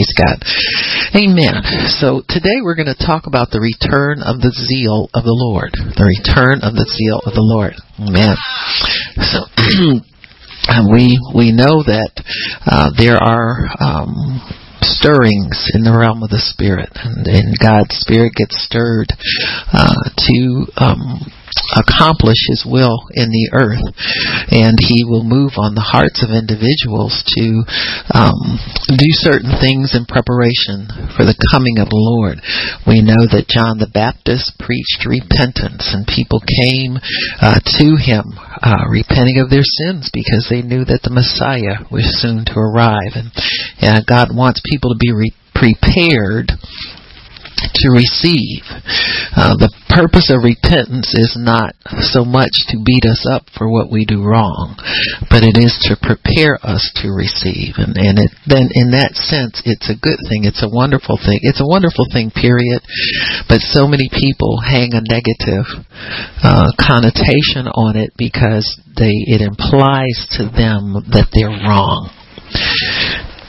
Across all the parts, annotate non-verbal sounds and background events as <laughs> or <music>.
Praise God. Amen. So today we're going to talk about the return of the zeal of the Lord. The return of the zeal of the Lord. Amen. So <clears throat> we we know that uh, there are um, stirrings in the realm of the spirit, and, and God's spirit gets stirred uh, to um, accomplish his will in the earth and he will move on the hearts of individuals to um, do certain things in preparation for the coming of the Lord. We know that John the Baptist preached repentance and people came uh, to him uh, repenting of their sins because they knew that the Messiah was soon to arrive and uh, God wants people to be re- prepared to receive. Uh, the purpose of repentance is not so much to beat us up for what we do wrong, but it is to prepare us to receive. And, and it, then in that sense, it's a good thing. It's a wonderful thing. It's a wonderful thing, period. But so many people hang a negative uh, connotation on it because they it implies to them that they're wrong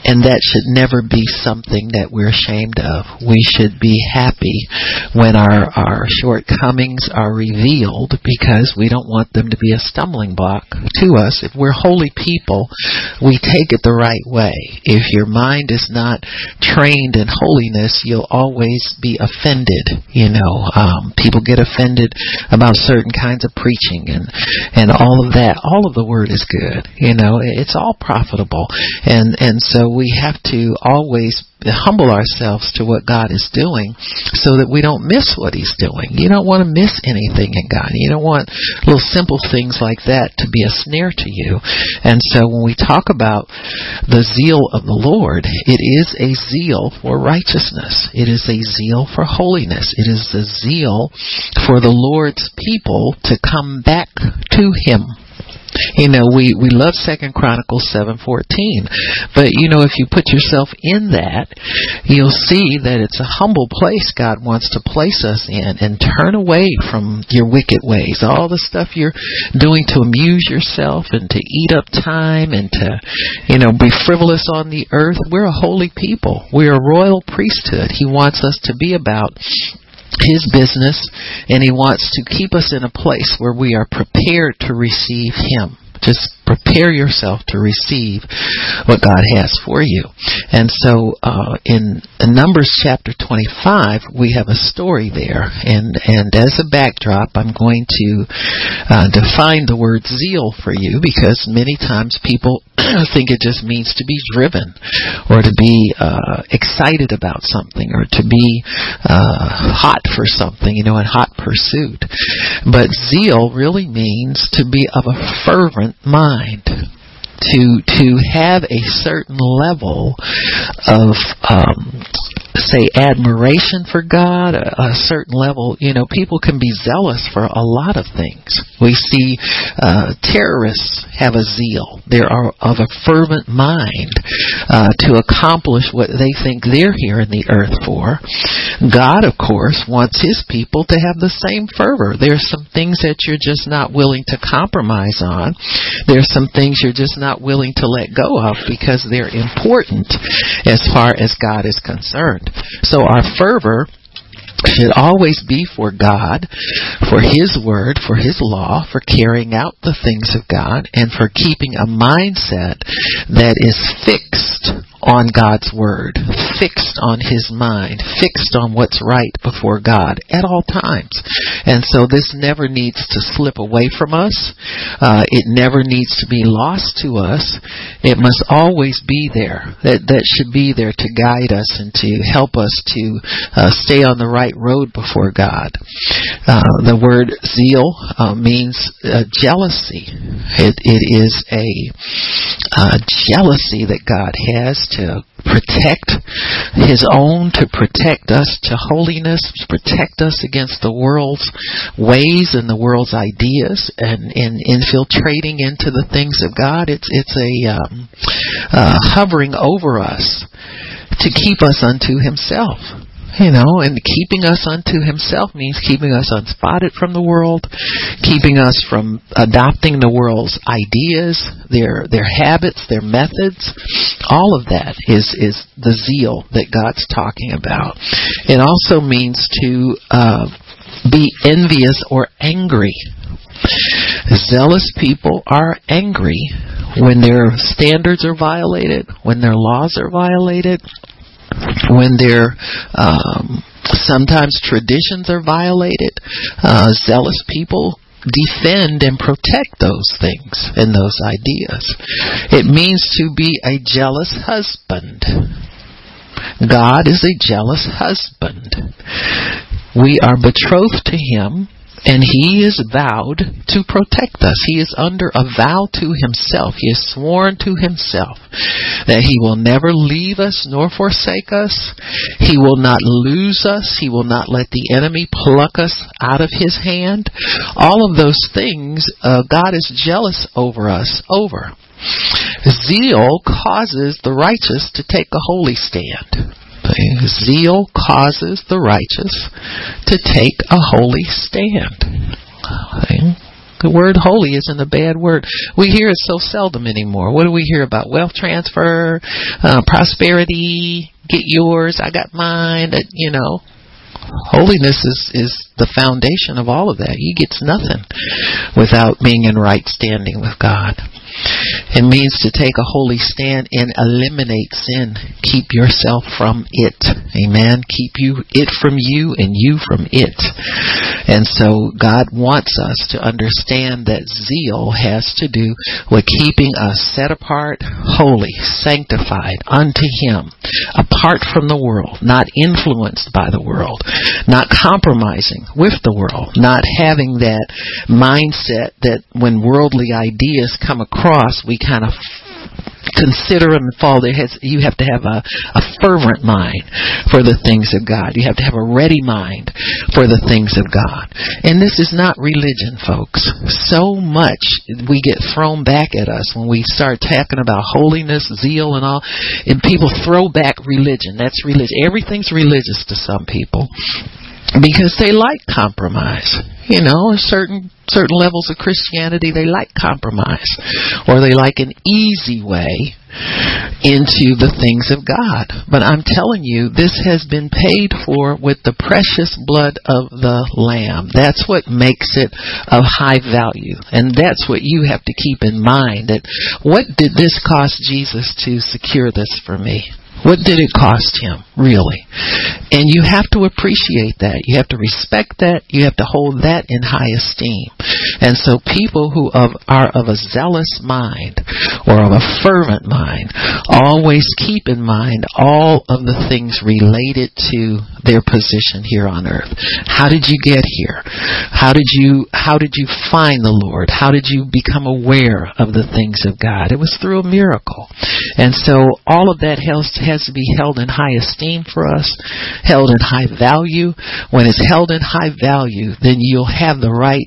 and that should never be something that we're ashamed of. We should be happy when our, our shortcomings are revealed because we don't want them to be a stumbling block to us. If we're holy people, we take it the right way. If your mind is not trained in holiness, you'll always be offended. You know, um, people get offended about certain kinds of preaching and, and all of that. All of the word is good. You know, it's all profitable. And, and so we have to always humble ourselves to what God is doing so that we don't miss what He's doing. You don't want to miss anything in God. You don't want little simple things like that to be a snare to you. And so when we talk about the zeal of the Lord, it is a zeal for righteousness. It is a zeal for holiness. It is a zeal for the Lord's people to come back to Him you know, we we love Second Chronicles seven fourteen, but you know, if you put yourself in that, you'll see that it's a humble place God wants to place us in, and turn away from your wicked ways, all the stuff you're doing to amuse yourself and to eat up time and to, you know, be frivolous on the earth. We're a holy people. We're a royal priesthood. He wants us to be about his business and he wants to keep us in a place where we are prepared to receive him just prepare yourself to receive what God has for you. And so, uh, in Numbers chapter 25, we have a story there. And, and as a backdrop, I'm going to uh, define the word zeal for you because many times people <clears throat> think it just means to be driven or to be uh, excited about something or to be uh, hot for something, you know, in hot pursuit. But zeal really means to be of a fervent mind to to have a certain level of um, say admiration for God, a, a, certain level. You know, people can be zealous for a lot of things. We see uh, terrorists have a zeal; they are of a fervent mind uh, to accomplish what they think they're here in the earth for. God, of course, wants His people to have the same fervor. There's some things that you're just not willing to compromise on. There's some things you're just not willing to let go of because they're important as far as God is concerned. So our fervor should always be for God, for His Word, for His law, for carrying out the things of God, and for keeping a mindset that is fixed on God's Word, fixed on His mind, fixed on what's right before God at all times. And so this never needs to slip away from us. Uh, it never needs to be lost to us. It must always be there. That, that should be there to guide us and to help us to uh, stay on the right road before God. Uh, the word zeal uh, means uh, jealousy. It, it is a uh, jealousy that God has to protect his own, to protect us to holiness, to protect us against the world's ways and the world's ideas, and, and infiltrating into the things of God. It's it's a um, uh, hovering over us to keep us unto Himself You know, and keeping us unto himself means keeping us unspotted from the world, keeping us from adopting the world's ideas, their their habits, their methods. All of that is is the zeal that God's talking about. It also means to uh, be envious or angry. Zealous people are angry when their standards are violated, when their laws are violated, when their um, sometimes traditions are violated, uh, zealous people defend and protect those things and those ideas. It means to be a jealous husband. God is a jealous husband. We are betrothed to Him and he is vowed to protect us. He is under a vow to himself. He has sworn to himself that he will never leave us nor forsake us. He will not lose us. He will not let the enemy pluck us out of his hand. All of those things uh, God is jealous over us over. Zeal causes the righteous to take a holy stand. Zeal causes the righteous to take a holy stand. The word holy isn't a bad word. We hear it so seldom anymore. What do we hear about? Wealth transfer, uh, prosperity, get yours, I got mine, you know. Holiness is, is the foundation of all of that. He gets nothing without being in right standing with God. It means to take a holy stand and eliminate sin. Keep yourself from it. Amen. Keep you it from you and you from it. And so God wants us to understand that zeal has to do with keeping us set apart, holy, sanctified unto him, apart from the world, not influenced by the world, not compromising with the world, not having that mindset that when worldly ideas come across, we kind of consider and fall there has you have to have a, a fervent mind for the things of God. You have to have a ready mind for the things of God. And this is not religion, folks. So much we get thrown back at us when we start talking about holiness, zeal and all and people throw back religion. That's religion. Everything's religious to some people because they like compromise. You know, certain certain levels of Christianity they like compromise or they like an easy way into the things of God. But I'm telling you, this has been paid for with the precious blood of the Lamb. That's what makes it of high value. And that's what you have to keep in mind that what did this cost Jesus to secure this for me? What did it cost him, really? And you have to appreciate that. You have to respect that. You have to hold that in high esteem. And so people who are of a zealous mind or of a fervent mind always keep in mind all of the things related to their position here on earth. How did you get here? How did you how did you find the Lord? How did you become aware of the things of God? It was through a miracle. And so all of that has has to be held in high esteem for us, held in high value. When it's held in high value, then you'll have the right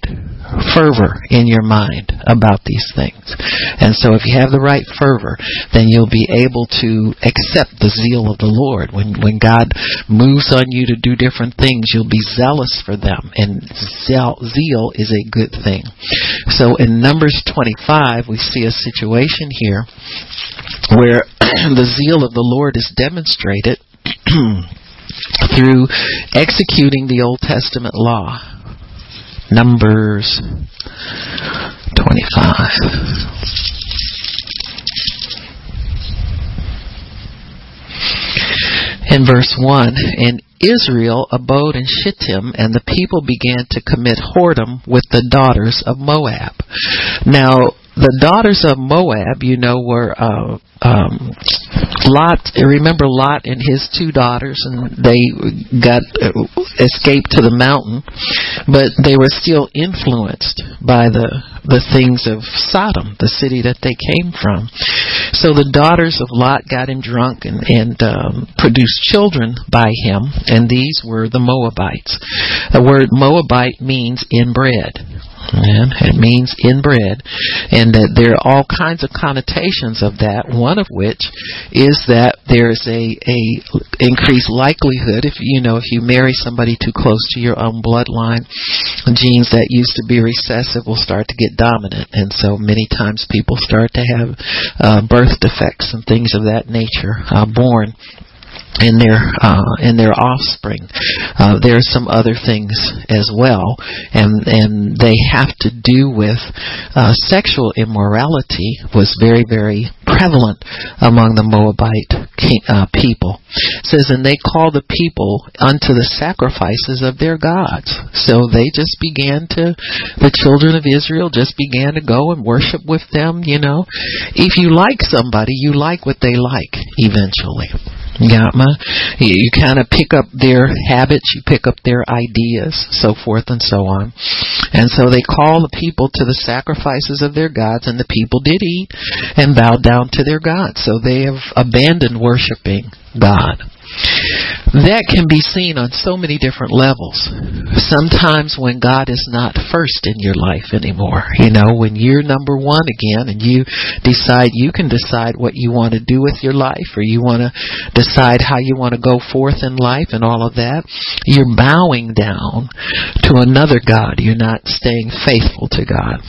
fervor in your mind about these things. And so if you have the right fervor, then you'll be able to accept the zeal of the Lord. When when God moves on you to do different things, you'll be zealous for them. And zeal, zeal is a good thing. So in Numbers 25, we see a situation here where <clears throat> the zeal of the Lord is demonstrated <clears throat> through executing the Old Testament law. Numbers 25. In verse 1, and Israel abode in Shittim, and the people began to commit whoredom with the daughters of Moab. Now, the daughters of Moab, you know, were uh, um, Lot. Remember Lot and his two daughters, and they got uh, escaped to the mountain, but they were still influenced by the the things of Sodom, the city that they came from. So the daughters of Lot got him drunk and, and um, produced children by him, and these were the Moabites. The word Moabite means inbred. And it means inbred. And that there are all kinds of connotations of that, one of which is that there's a, a increased likelihood if you know if you marry somebody too close to your own bloodline, genes that used to be recessive will start to get dominant. And so many times people start to have uh, birth defects and things of that nature uh, born in their uh, in their offspring. Uh, there are some other things as well, and and they have to do with uh, sexual immorality was very very prevalent among the Moabite uh, people. It says, and they called the people unto the sacrifices of their gods. So they just began to, the children of Israel just began to go and worship with them. You know, if you like somebody, you like what they like eventually. My? You, kind of pick up their habits, you pick up their ideas, so forth and so on. And so they call the people to the sacrifices of their gods, and the people did eat and bowed down to their gods. So they have abandoned worshiping God. That can be seen on so many different levels. Sometimes when God is not first in your life anymore, you know, when you're number one again and you decide you can decide what you want to do with your life or you want to decide how you want to go forth in life and all of that, you're bowing down to another God. You're not staying faithful to God.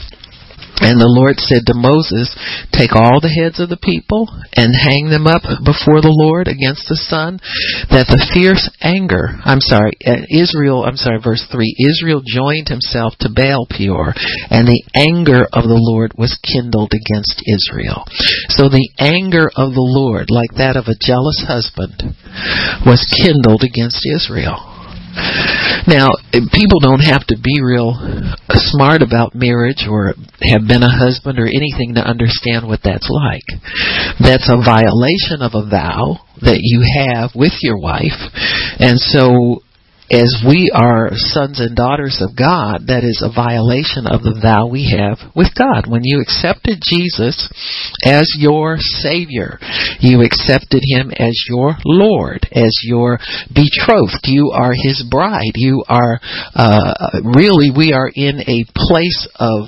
And the Lord said to Moses, Take all the heads of the people and hang them up before the Lord against the sun, that the fierce anger, I'm sorry, uh, Israel, I'm sorry, verse 3, Israel joined himself to Baal Peor, and the anger of the Lord was kindled against Israel. So the anger of the Lord, like that of a jealous husband, was kindled against Israel. Now, people don't have to be real uh, smart about marriage or have been a husband or anything to understand what that's like. That's a violation of a vow that you have with your wife. And so as we are sons and daughters of God, that is a violation of the vow we have with God. When you accepted Jesus as your Savior, you accepted Him as your Lord, as your betrothed. You are His bride. You are, uh, really, we are in a place of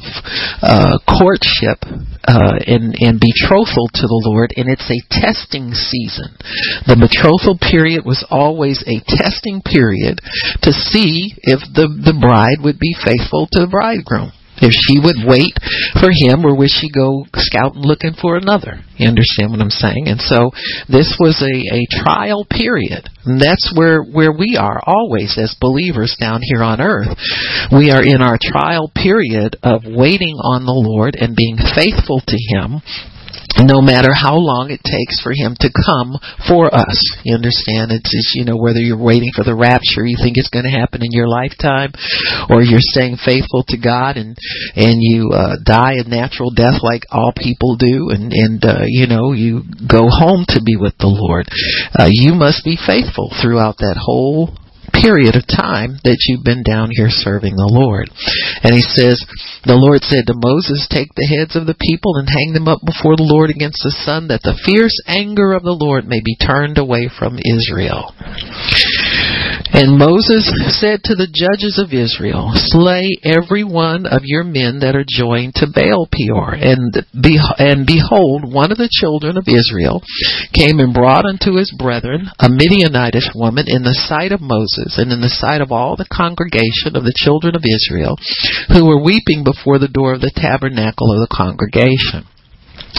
uh, courtship uh, and, and betrothal to the Lord, and it's a testing season. The betrothal period was always a testing period to see if the, the bride would be faithful to the bridegroom. If she would wait for him or would she go scouting looking for another? You understand what I'm saying? And so this was a, a trial period. And that's where, where we are always as believers down here on earth. We are in our trial period of waiting on the Lord and being faithful to Him no matter how long it takes for him to come for us. You understand? It's, it's, you know whether you're waiting for the rapture, you think it's going to happen in your lifetime, or you're staying faithful to God and and you uh, die a natural death like all people do, and and uh, you know you go home to be with the Lord. Uh, you must be faithful throughout that whole period of time that you've been down here serving the Lord. And he says, The Lord said to Moses, Take the heads of the people and hang them up before the Lord against the sun, that the fierce anger of the Lord may be turned away from Israel. And Moses said to the judges of Israel, Slay every one of your men that are joined to Baal Peor. And, and behold, one of the children of Israel came and brought unto his brethren a Midianitish woman in the sight of Moses and in the sight of all the congregation of the children of Israel, who were weeping before the door of the tabernacle of the congregation.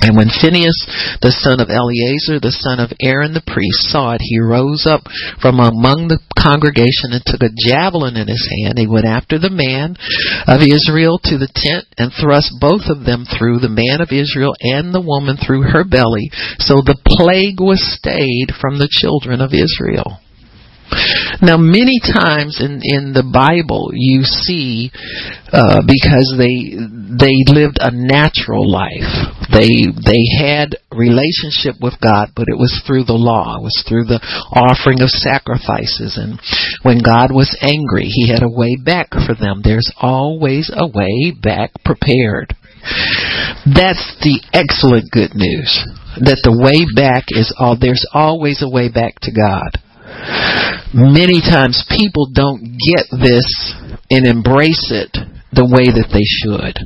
And when Phinehas, the son of Eleazar, the son of Aaron the priest, saw it, he rose up from among the congregation and took a javelin in his hand. He went after the man of Israel to the tent and thrust both of them through, the man of Israel and the woman through her belly. So the plague was stayed from the children of Israel. Now, many times in in the Bible, you see uh, because they they lived a natural life. They they had relationship with God, but it was through the law. It was through the offering of sacrifices. And when God was angry, He had a way back for them. There's always a way back prepared. That's the excellent good news. That the way back is all. There's always a way back to God many times people don't get this and embrace it the way that they should.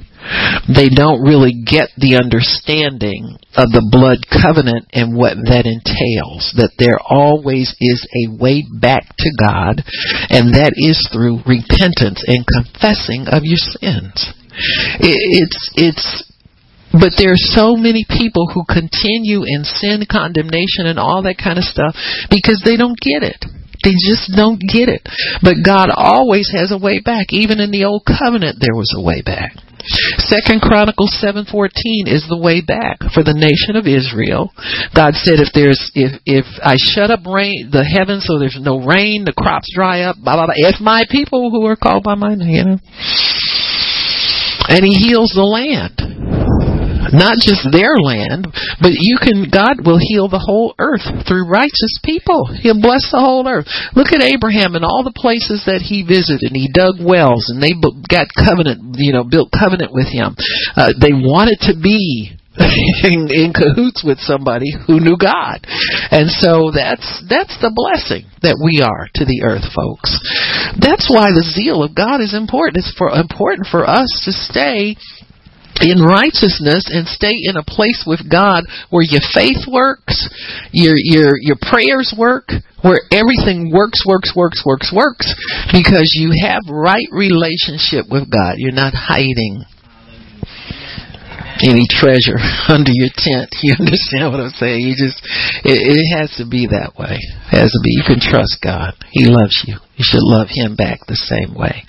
They don't really get the understanding of the blood covenant and what that entails. That there always is a way back to God, and that is through repentance and confessing of your sins. It's, it's, but there are so many people who continue in sin, condemnation, and all that kind of stuff because they don't get it. They just don't get it. But God always has a way back. Even in the old covenant there was a way back. Second Chronicles seven fourteen is the way back for the nation of Israel. God said, if there's if if I shut up rain the heavens so there's no rain, the crops dry up, blah blah blah. If my people who are called by my name, and He heals the land not just their land, but you can, God will heal the whole earth through righteous people. He'll bless the whole earth. Look at Abraham and all the places that he visited. He dug wells and they got covenant, you know, built covenant with him. Uh, they wanted to be <laughs> in, in cahoots with somebody who knew God. And so that's that's the blessing that we are to the earth, folks. That's why the zeal of God is important. It's for important for us to stay in righteousness and stay in a place with God where your faith works, your your your prayers work, where everything works, works, works, works, works, because you have right relationship with God. You're not hiding any treasure <laughs> under your tent. You understand what I'm saying? You just it, it has to be that way. It has to be. You can trust God. He loves you. You should love him back the same way.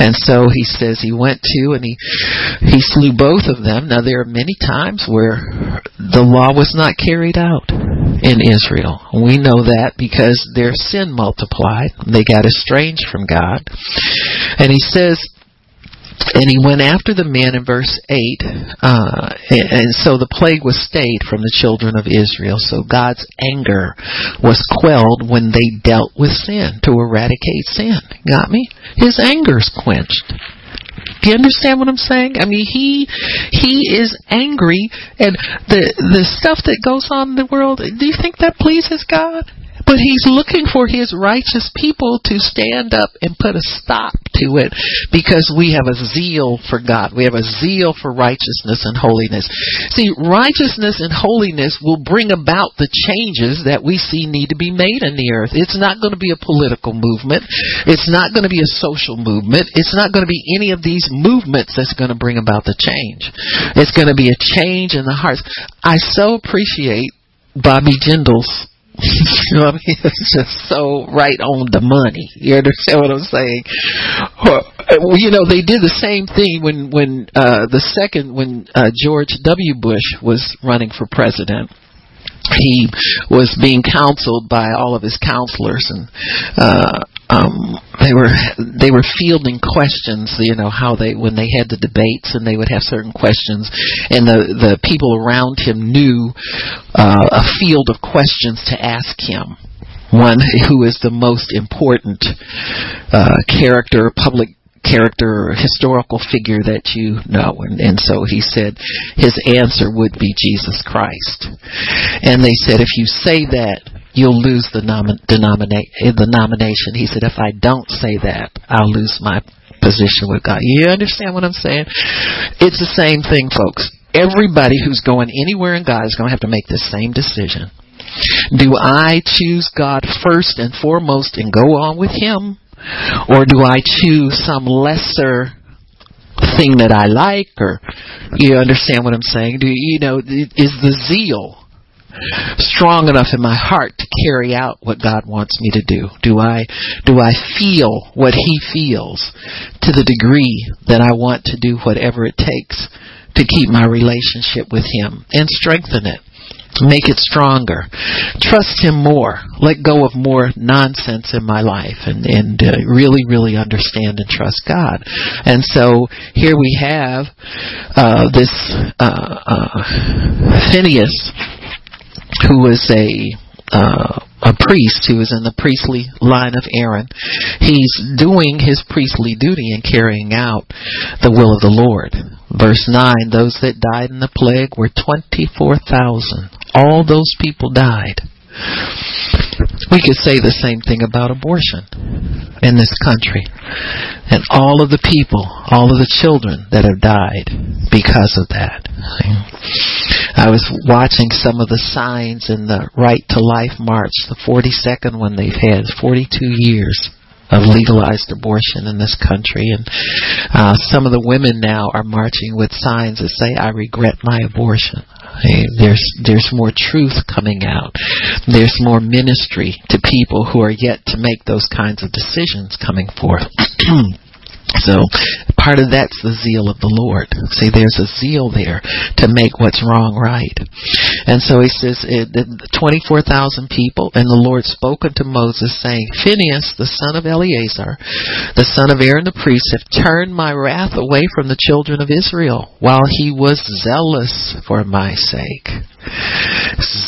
And so he says he went to and he he slew both of them. Now there are many times where the law was not carried out in Israel. We know that because their sin multiplied. They got estranged from God. And he says and he went after the men in verse 8, uh, and so the plague was stayed from the children of Israel. So God's anger was quelled when they dealt with sin to eradicate sin. Got me? His anger's quenched. Do you understand what I'm saying? I mean, he he is angry, and the the stuff that goes on in the world. Do you think that pleases God? But he's looking for his righteous people to stand up and put a stop to it because we have a zeal for God. We have a zeal for righteousness and holiness. See, righteousness and holiness will bring about the changes that we see need to be made in the earth. It's not going to be a political movement. It's not going to be a social movement. It's not going to be any of these movements that's going to bring about the change. It's going to be a change in the hearts. I so appreciate Bobby Jindal's you know what I mean? <laughs> It's just so right on the money. You understand what I'm saying? Well, you know, they did the same thing when when uh the second when uh George W. Bush was running for president he was being counseled by all of his counselors and uh um they were they were fielding questions you know how they when they had the debates and they would have certain questions and the the people around him knew uh a field of questions to ask him. One who is the most important uh character public character or historical figure that you know. And, and so he said his answer would be Jesus Christ. And they said, if you say that, you'll lose the, nomin- denomina- eh, the nomination. He said, if I don't say that, I'll lose my position with God. You understand what I'm saying? It's the same thing, folks. Everybody who's going anywhere in God is going to have to make the same decision. Do I choose God first and foremost and go on with Him? Or do I choose some lesser thing that I like or you understand what I'm saying? Do you know is the zeal strong enough in my heart to carry out what God wants me to do? Do I do I feel what he feels to the degree that I want to do whatever it takes to keep my relationship with him and strengthen it? Make it stronger. Trust Him more. Let go of more nonsense in my life and, and uh, really, really understand and trust God. And so here we have uh, this uh, uh Phineas, who was a uh, a priest who is in the priestly line of Aaron. He's doing his priestly duty and carrying out the will of the Lord. Verse 9 Those that died in the plague were 24,000. All those people died. We could say the same thing about abortion. in this country. And all of the people, all of the children that have died because of that. I was watching some of the signs in the Right to Life March, the 42nd one they've had, 42 years of legalized abortion in this country. And uh, some of the women now are marching with signs that say, I regret my abortion. Hey, There's there's more truth coming out. There's more ministry to people who are yet to make those kinds of decisions coming forth. <clears throat> So part of that's the zeal of the Lord. See, there's a zeal there to make what's wrong right. And so he says, 24,000 people, and the Lord spoke unto Moses, saying, Phinehas, the son of Eleazar, the son of Aaron the priest, have turned my wrath away from the children of Israel, while he was zealous for my sake.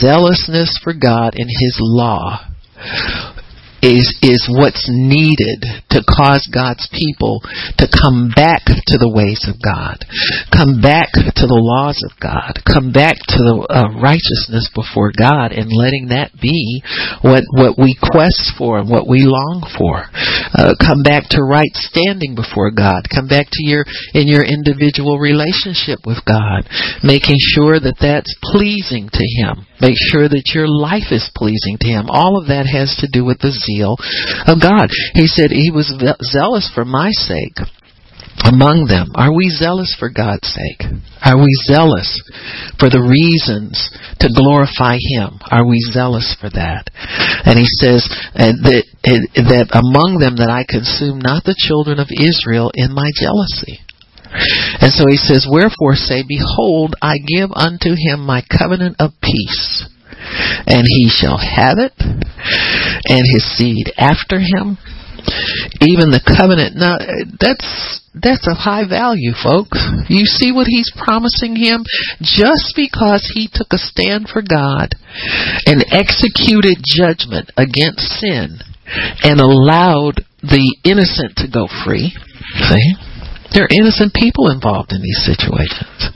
Zealousness for God and his law is is what's needed to cause God's people to come back to the ways of God, come back to the laws of God, come back to the uh, righteousness before God, and letting that be what what we quest for and what we long for. Uh, come back to right standing before God. Come back to your in your individual relationship with God, making sure that that's pleasing to Him. Make sure that your life is pleasing to Him. All of that has to do with the zeal of God. He said he was zealous for my sake among them. Are we zealous for God's sake? Are we zealous for the reasons to glorify Him? Are we zealous for that? And He says that, that among them that I consume not the children of Israel in my jealousy. And so he says, Wherefore say, Behold, I give unto him my covenant of peace and he shall have it, and his seed after him. Even the covenant, now that's that's of high value, folks. You see what he's promising him? Just because he took a stand for God and executed judgment against sin and allowed the innocent to go free. See? There are innocent people involved in these situations.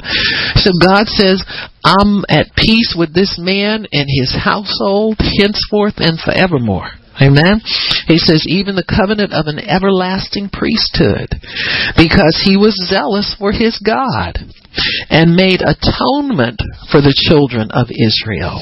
So God says, I'm at peace with this man and his household henceforth and forevermore. Amen. He says, even the covenant of an everlasting priesthood, because he was zealous for his God and made atonement for the children of Israel.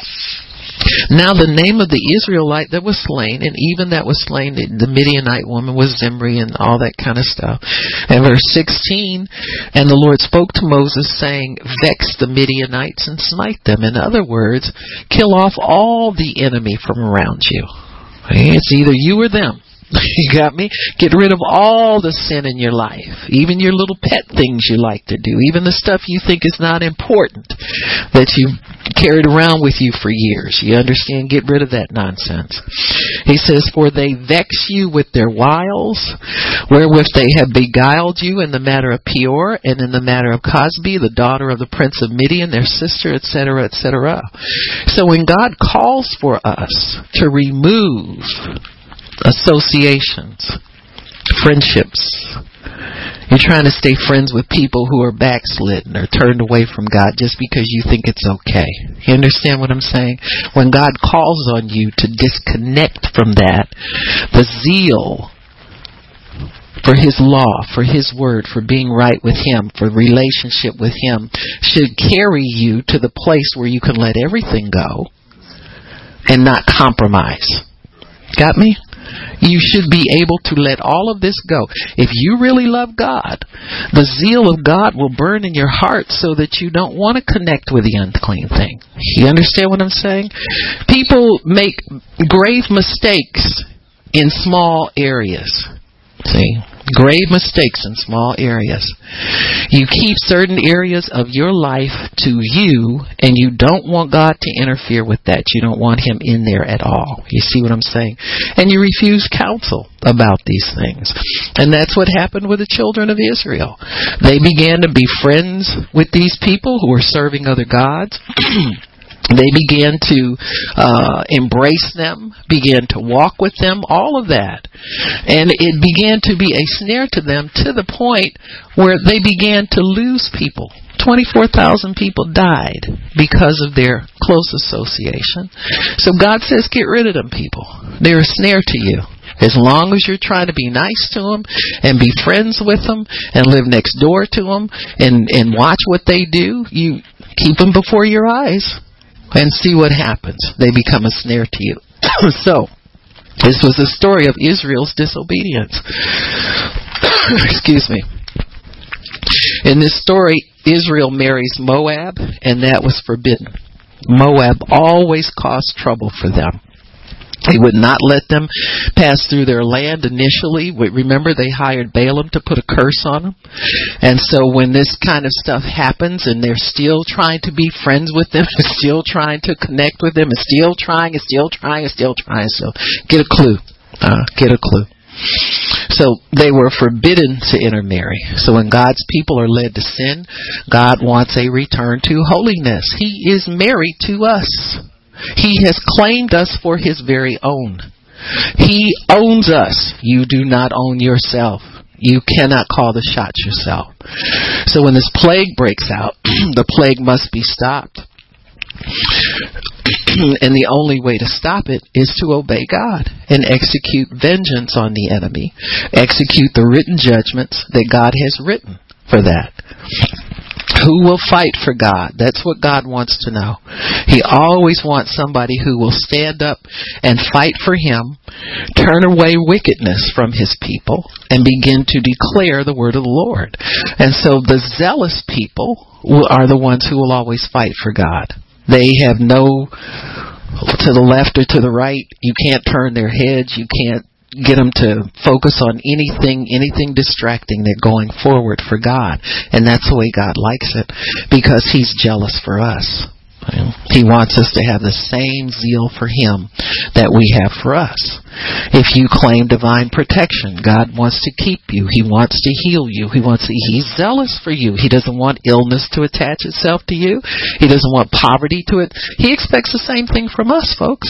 Now the name of the Israelite that was slain, and even that was slain, the Midianite woman was Zimri and all that kind of stuff. And verse 16, and the Lord spoke to Moses saying, Vex the Midianites and smite them. In other words, kill off all the enemy from around you. It's either you or them. <laughs> You got me? Get rid of all the sin in your life, even your little pet things you like to do, even the stuff you think is not important that you carried around with you for years. You understand? Get rid of that nonsense. He says, For they vex you with their wiles, wherewith they have beguiled you in the matter of Peor, and in the matter of Cosbi, the daughter of the prince of Midian, their sister, etc., etc. So when God calls for us to remove associations, friendships. You're trying to stay friends with people who are backslidden or turned away from God just because you think it's okay. You understand what I'm saying? When God calls on you to disconnect from that, the zeal for His law, for His word, for being right with Him, for relationship with Him, should carry you to the place where you can let everything go and not compromise. Got me? You should be able to let all of this go. If you really love God, the zeal of God will burn in your heart so that you don't want to connect with the unclean thing. You understand what I'm saying? People make grave mistakes in small areas. See? grave mistakes in small areas. You keep certain areas of your life to you, and you don't want God to interfere with that. You don't want Him in there at all. You see what I'm saying? And you refuse counsel about these things. And that's what happened with the children of Israel. They began to be friends with these people who were serving other gods. <clears throat> they began to uh, embrace them, began to walk with them, all of that. And it began to be a snare to them to the point where they began to lose people. 24,000 people died because of their close association. So God says, get rid of them people. They're a snare to you. As long as you're trying to be nice to them and be friends with them and live next door to them and and watch what they do, you keep them before your eyes and see what happens. They become a snare to you. <coughs> so, this was the story of Israel's disobedience. <coughs> Excuse me. In this story, Israel marries Moab, and that was forbidden. Moab always caused trouble for them. He would not let them pass through their land initially. Remember, they hired Balaam to put a curse on them. And so when this kind of stuff happens and they're still trying to be friends with them, <laughs> still trying to connect with them, and still trying, and still trying, and still trying, so get a clue. Uh, get a clue. So they were forbidden to intermarry. So when God's people are led to sin, God wants a return to holiness. He is married to us. He has claimed us for his very own. He owns us. You do not own yourself. You cannot call the shots yourself. So when this plague breaks out, <clears throat> the plague must be stopped. <clears throat> and the only way to stop it is to obey God and execute vengeance on the enemy, execute the written judgments that God has written for that. Who will fight for God? That's what God wants to know. He always wants somebody who will stand up and fight for Him, turn away wickedness from His people, and begin to declare the word of the Lord. And so the zealous people are the ones who will always fight for God. They have no to the left or to the right. You can't turn their heads. You can't get them to focus on anything, anything distracting. They're going forward for God. And that's the way God likes it because He's jealous for us. He wants us to have the same zeal for Him that we have for us. If you claim divine protection, God wants to keep you. He wants to heal you. He wants to, He's zealous for you. He doesn't want illness to attach itself to you. He doesn't want poverty to it. He expects the same thing from us, folks.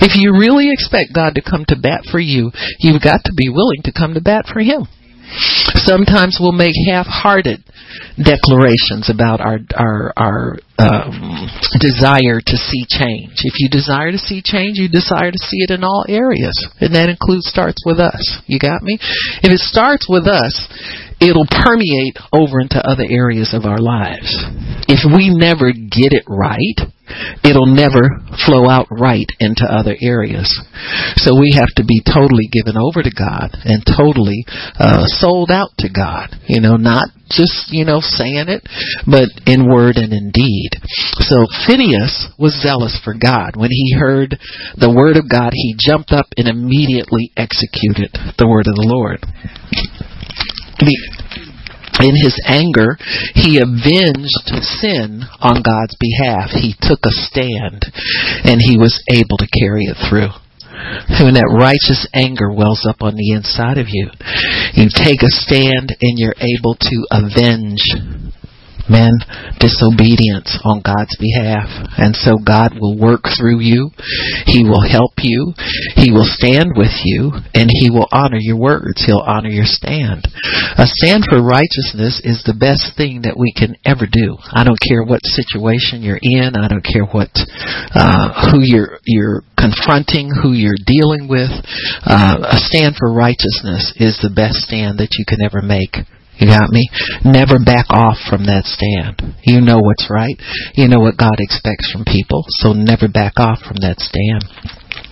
If you really expect God to come to bat for you, you've got to be willing to come to bat for Him. Sometimes we'll make half-hearted declarations about our our our um, desire to see change. If you desire to see change, you desire to see it in all areas, and that includes starts with us. You got me? If it starts with us, it'll permeate over into other areas of our lives. If we never get it right, it'll never flow out right into other areas. So we have to be totally given over to God and totally uh, sold out to God. You know, not just, you know, saying it, but in word and in deed. So Phineas was zealous for God. When he heard the word of God, he jumped up and immediately executed the word of the Lord in his anger, he avenged sin on God's behalf. He took a stand and he was able to carry it through. When that righteous anger wells up on the inside of you, you take a stand and you're able to avenge men disobedience on God's behalf. And so God will work through you. He will help you. He will stand with you and he will honor your words. He'll honor your stand. A stand for righteousness is the best thing that we can ever do. I don't care what situation you're in. I don't care what, uh, who you're, you're confronting, who you're dealing with. Uh, a stand for righteousness is the best stand that you can ever make. You got me? Never back off from that stand. You know what's right. You know what God expects from people. So never back off from that stand.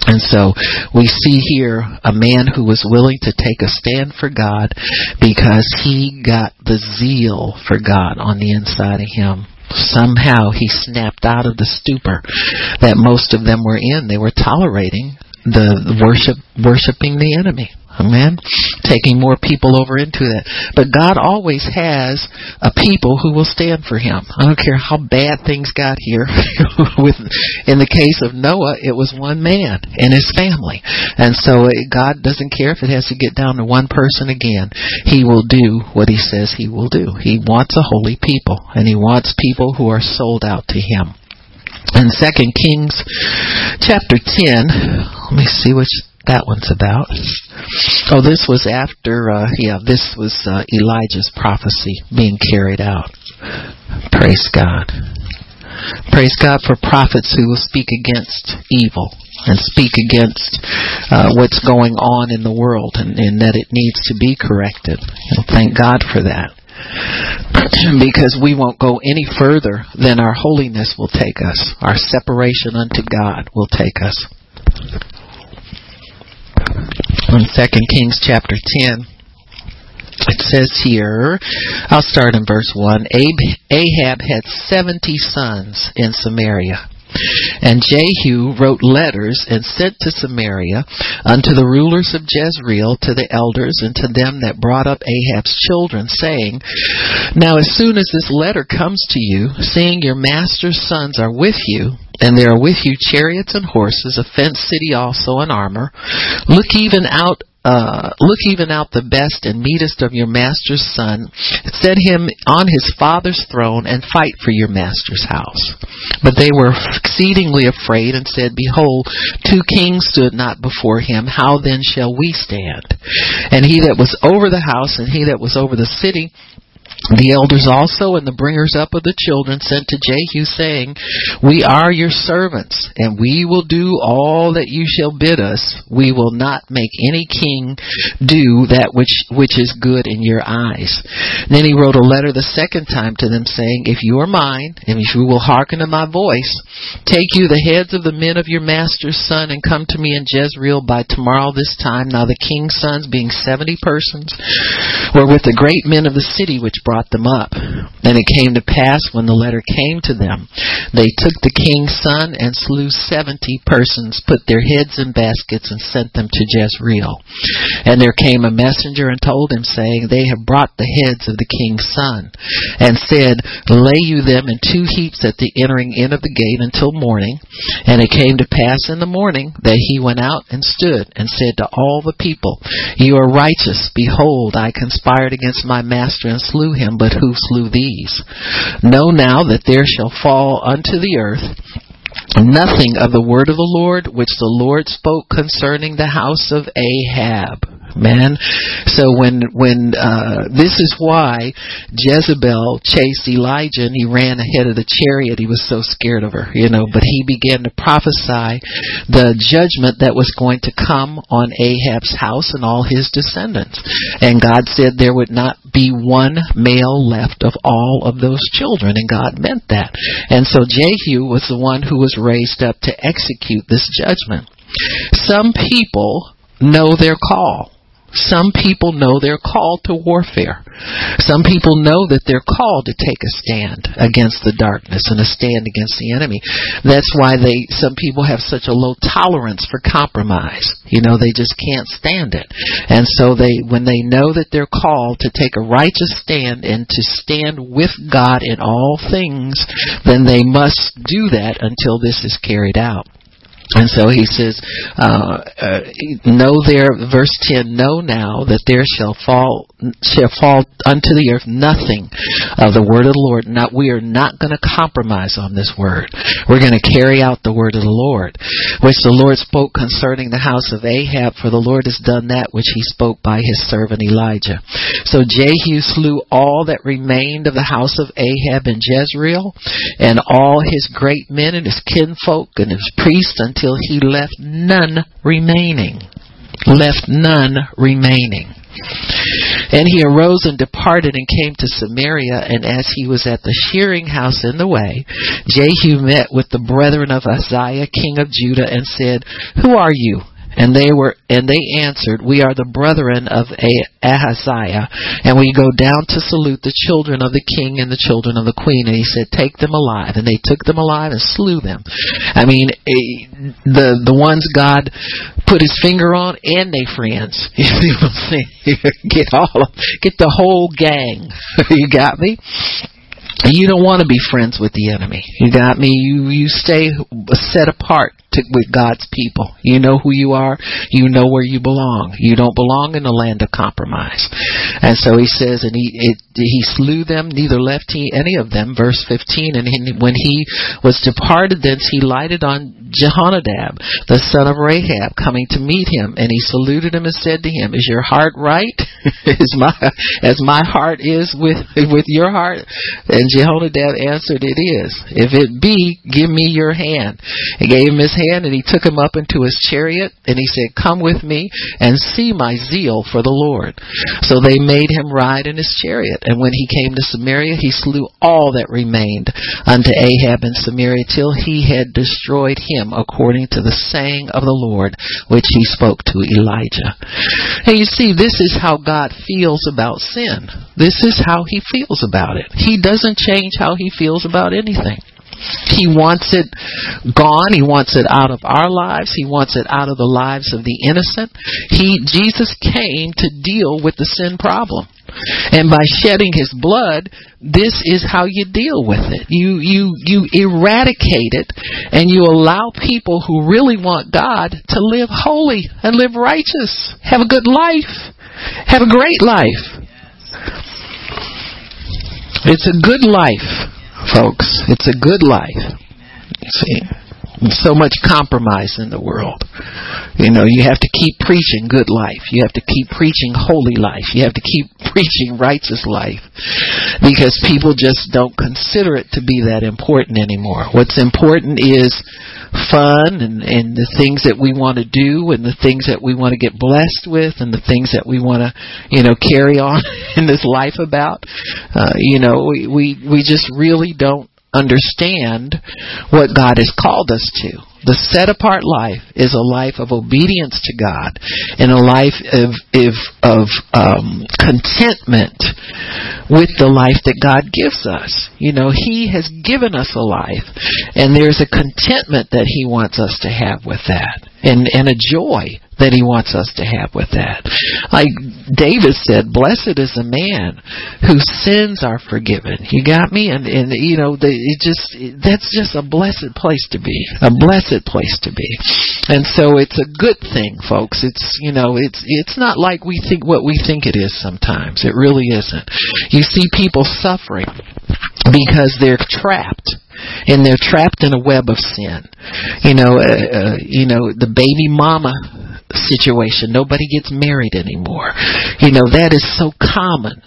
And so we see here a man who was willing to take a stand for God because he got the zeal for God on the inside of him. Somehow he snapped out of the stupor that most of them were in. They were tolerating the worship worshiping the enemy. Amen. Taking more people over into that. But God always has a people who will stand for him. I don't care how bad things got here. <laughs> With in the case of Noah, it was one man and his family. And so uh, God doesn't care if it has to get down to one person again. He will do what he says he will do. He wants a holy people and he wants people who are sold out to him. In Second Kings chapter 10, let me see which that one's about. Oh, this was after, uh, yeah, this was uh, Elijah's prophecy being carried out. Praise God. Praise God for prophets who will speak against evil and speak against uh, what's going on in the world and, and, that it needs to be corrected. thank God for that. <clears throat> because we won't go any further than our holiness will take us. Our separation unto God will take us. In 2 Kings chapter 10, it says here, I'll start in verse 1. Ahab had 70 sons in Samaria. And Jehu wrote letters and sent to Samaria unto the rulers of Jezreel, to the elders, and to them that brought up Ahab's children, saying, Now as soon as this letter comes to you, seeing your master's sons are with you, and there are with you chariots and horses, a fenced city also and armor, look even out uh, look even out the best and meetest of your master's son, set him on his father's throne, and fight for your master's house. But they were exceedingly afraid, and said, Behold, two kings stood not before him. How then shall we stand? And he that was over the house, and he that was over the city, the elders also and the bringers up of the children sent to Jehu, saying, We are your servants, and we will do all that you shall bid us. We will not make any king do that which, which is good in your eyes. then he wrote a letter the second time to them, saying, If you are mine, and if you will hearken to my voice, take you the heads of the men of your master's son, and come to me in Jezreel by tomorrow this time. Now the king's sons, being seventy persons, were with the great men of the city which brought them up. And it came to pass when the letter came to them, they took the king's son and slew seventy persons, put their heads in baskets, and sent them to Jezreel. And there came a messenger and told him, saying, They have brought the heads of the king's son, and said, Lay you them in two heaps at the entering in of the gate until morning. And it came to pass in the morning that he went out and stood, and said to all the people, You are righteous. Behold, I conspired against my master and slew him him, but who slew these? Know now that there shall fall unto the earth nothing of the word of the Lord which the Lord spoke concerning the house of Ahab man. So when when uh, this is why Jezebel chased Elijah and he ran ahead of the chariot. He was so scared of her, you know. But he began to prophesy the judgment that was going to come on Ahab's house and all his descendants. And God said there would not be one male left of all of those children, and God meant that. And so Jehu was the one who was raised up to execute this judgment. Some people know their call. Some people know they're called to warfare. Some people know that they're called to take a stand against the darkness and a stand against the enemy. That's why they some people have such a low tolerance for compromise. You know, they just can't stand it. And so they when they know that they're called to take a righteous stand and to stand with God in all things, then they must do that until this is carried out. And so he says, uh, uh, "Know there." Verse ten. Know now that there shall fall shall fall unto the earth nothing of the word of the Lord. Not we are not going to compromise on this word. We're going to carry out the word of the Lord, which the Lord spoke concerning the house of Ahab. For the Lord has done that which He spoke by His servant Elijah. So Jehu slew all that remained of the house of Ahab in Jezreel, and all his great men and his kinfolk and his priests until until he left none remaining. Left none remaining. And he arose and departed and came to Samaria, and as he was at the shearing house in the way, Jehu met with the brethren of Ahaziah, king of Judah, and said, Who are you? And they were, and they answered, We are the brethren of Ahaziah, and we go down to salute the children of the king and the children of the queen. And he said, Take them alive. And they took them alive and slew them. I mean, the the ones God put His finger on, and they friends. <laughs> You see what I'm saying? <laughs> get all, of, get the whole gang. <laughs> you got me? You don't want to be friends with the enemy. You got me. You you stay set apart to, with God's people. You know who you are. You know where you belong. You don't belong in the land of compromise. And so he says, and he it, he slew them, neither left he any of them. Verse 15. And he, when he was departed thence, he lighted on Jehonadab, the son of Rahab, coming to meet him, and he saluted him and said to him, "Is your heart right? <laughs> is my as my heart is with with your heart?" And Jehonadab answered, "It is. If it be, give me your hand." He gave him his hand, and he took him up into his chariot, and he said, "Come with me and see my zeal for the Lord." So they made him ride in his chariot, and when he came to Samaria, he slew all that remained unto Ahab in Samaria till he had destroyed him according to the saying of the Lord which he spoke to Elijah. And you see, this is how God feels about sin. This is how he feels about it. He doesn't change how he feels about anything. He wants it gone. He wants it out of our lives. He wants it out of the lives of the innocent. He, Jesus came to deal with the sin problem. And by shedding his blood, this is how you deal with it. You you you eradicate it and you allow people who really want God to live holy and live righteous. Have a good life. Have a great life. It's a good life, folks. It's a good life. See? So much compromise in the world. You know, you have to keep preaching good life. You have to keep preaching holy life. You have to keep <laughs> preaching righteous life because people just don't consider it to be that important anymore. What's important is fun and, and the things that we want to do and the things that we want to get blessed with and the things that we want to, you know, carry on <laughs> in this life about. Uh, you know, we, we, we just really don't understand what God has called us to. The set apart life is a life of obedience to God and a life of, of, of um, contentment with the life that God gives us. You know, He has given us a life and there's a contentment that He wants us to have with that and, and a joy that he wants us to have with that. Like David said, blessed is a man whose sins are forgiven. You got me? And, and you know, the, it just, that's just a blessed place to be. A blessed place to be. And so it's a good thing, folks. It's, you know, it's, it's not like we think what we think it is sometimes. It really isn't. You see people suffering because they're trapped and they're trapped in a web of sin. You know, uh, uh, you know the baby mama situation. Nobody gets married anymore. You know, that is so common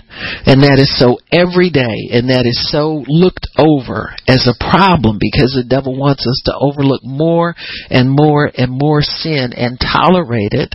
and that is so everyday and that is so looked over as a problem because the devil wants us to overlook more and more and more sin and tolerate it.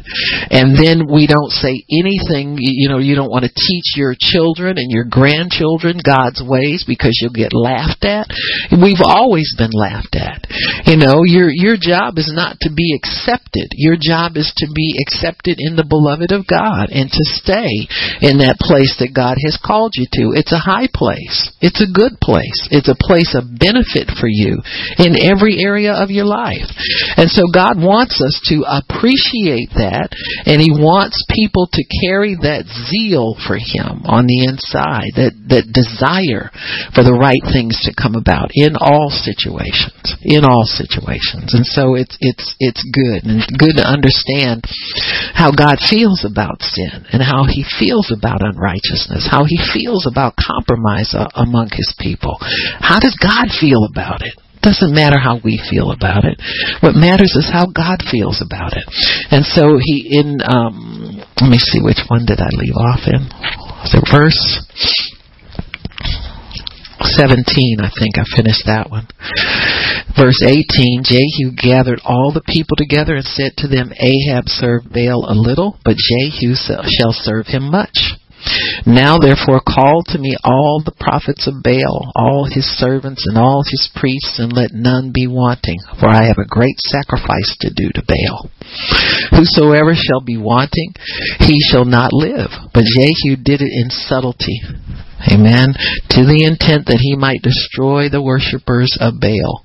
And then we don't say anything, you know, you don't want to teach your children and your grandchildren God's ways because you'll get laughed at. We've always been laughed at. You know, your your job is not to be accepted. Your job is to be accepted in the beloved of God and to stay in that place that God has called you to. It's a high place. It's a good place. It's a place of benefit for you in every area of your life. And so God wants us to appreciate that and He wants people to carry that zeal for Him on the inside, that, that desire for the right things to come about in all situations. In all situations. And so it's, it's, it's good and good to understand understand how God feels about sin and how he feels about unrighteousness, how he feels about compromise uh, among his people. How does God feel about it? Doesn't matter how we feel about it. What matters is how God feels about it. And so he in um let me see which one did I leave off in. The verse 17, I think I finished that one. Verse 18, Jehu gathered all the people together and said to them, Ahab served Baal a little, but Jehu shall serve him much. Now therefore call to me all the prophets of Baal, all his servants and all his priests, and let none be wanting, for I have a great sacrifice to do to Baal. Whosoever shall be wanting, he shall not live. But Jehu did it in subtlety. Amen. To the intent that he might destroy the worshippers of Baal.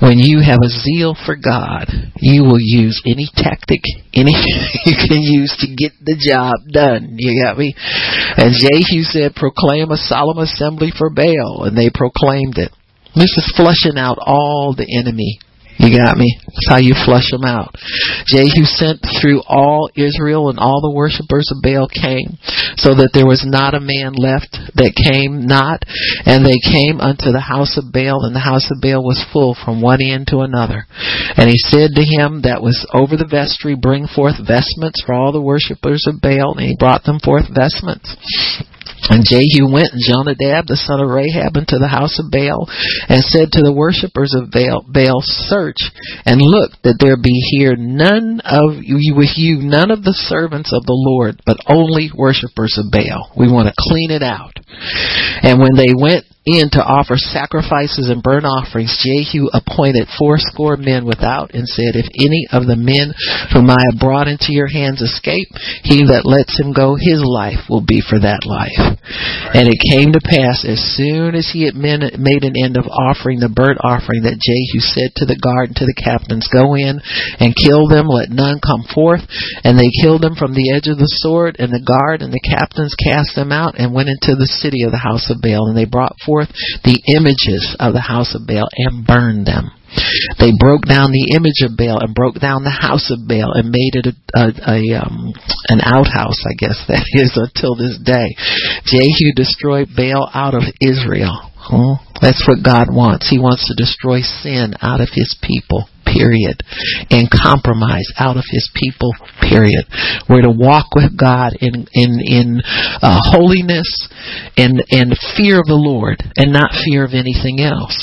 When you have a zeal for God, you will use any tactic, any <laughs> you can use to get the job done. You got me? And Jehu said, proclaim a solemn assembly for Baal, and they proclaimed it. This is flushing out all the enemy You got me? That's how you flush them out. Jehu sent through all Israel and all the worshippers of Baal came, so that there was not a man left that came not, and they came unto the house of Baal, and the house of Baal was full from one end to another. And he said to him that was over the vestry, Bring forth vestments for all the worshippers of Baal, and he brought them forth vestments. And Jehu went and Jonadab, the son of Rahab, into the house of Baal, and said to the worshippers of Baal, Baal, search and look that there be here none of you with you, none of the servants of the Lord, but only worshippers of Baal. We want to clean it out. And when they went in to offer sacrifices and burnt offerings, Jehu appointed fourscore men without and said, If any of the men whom I have brought into your hands escape, he that lets him go, his life will be for that life. And it came to pass, as soon as he had made an end of offering the burnt offering, that Jehu said to the guard and to the captains, Go in and kill them, let none come forth. And they killed them from the edge of the sword, and the guard and the captains cast them out and went into the city of the house of Baal. And they brought forth forth the images of the house of Baal and burned them. They broke down the image of Baal and broke down the house of Baal and made it a, a, a um, an outhouse, I guess <laughs> that is until this day. Jehu destroyed Baal out of Israel. Huh? That's what God wants. He wants to destroy sin out of His people period. And compromise out of his people, period. We're to walk with God in, in, in uh, holiness and, and fear of the Lord and not fear of anything else.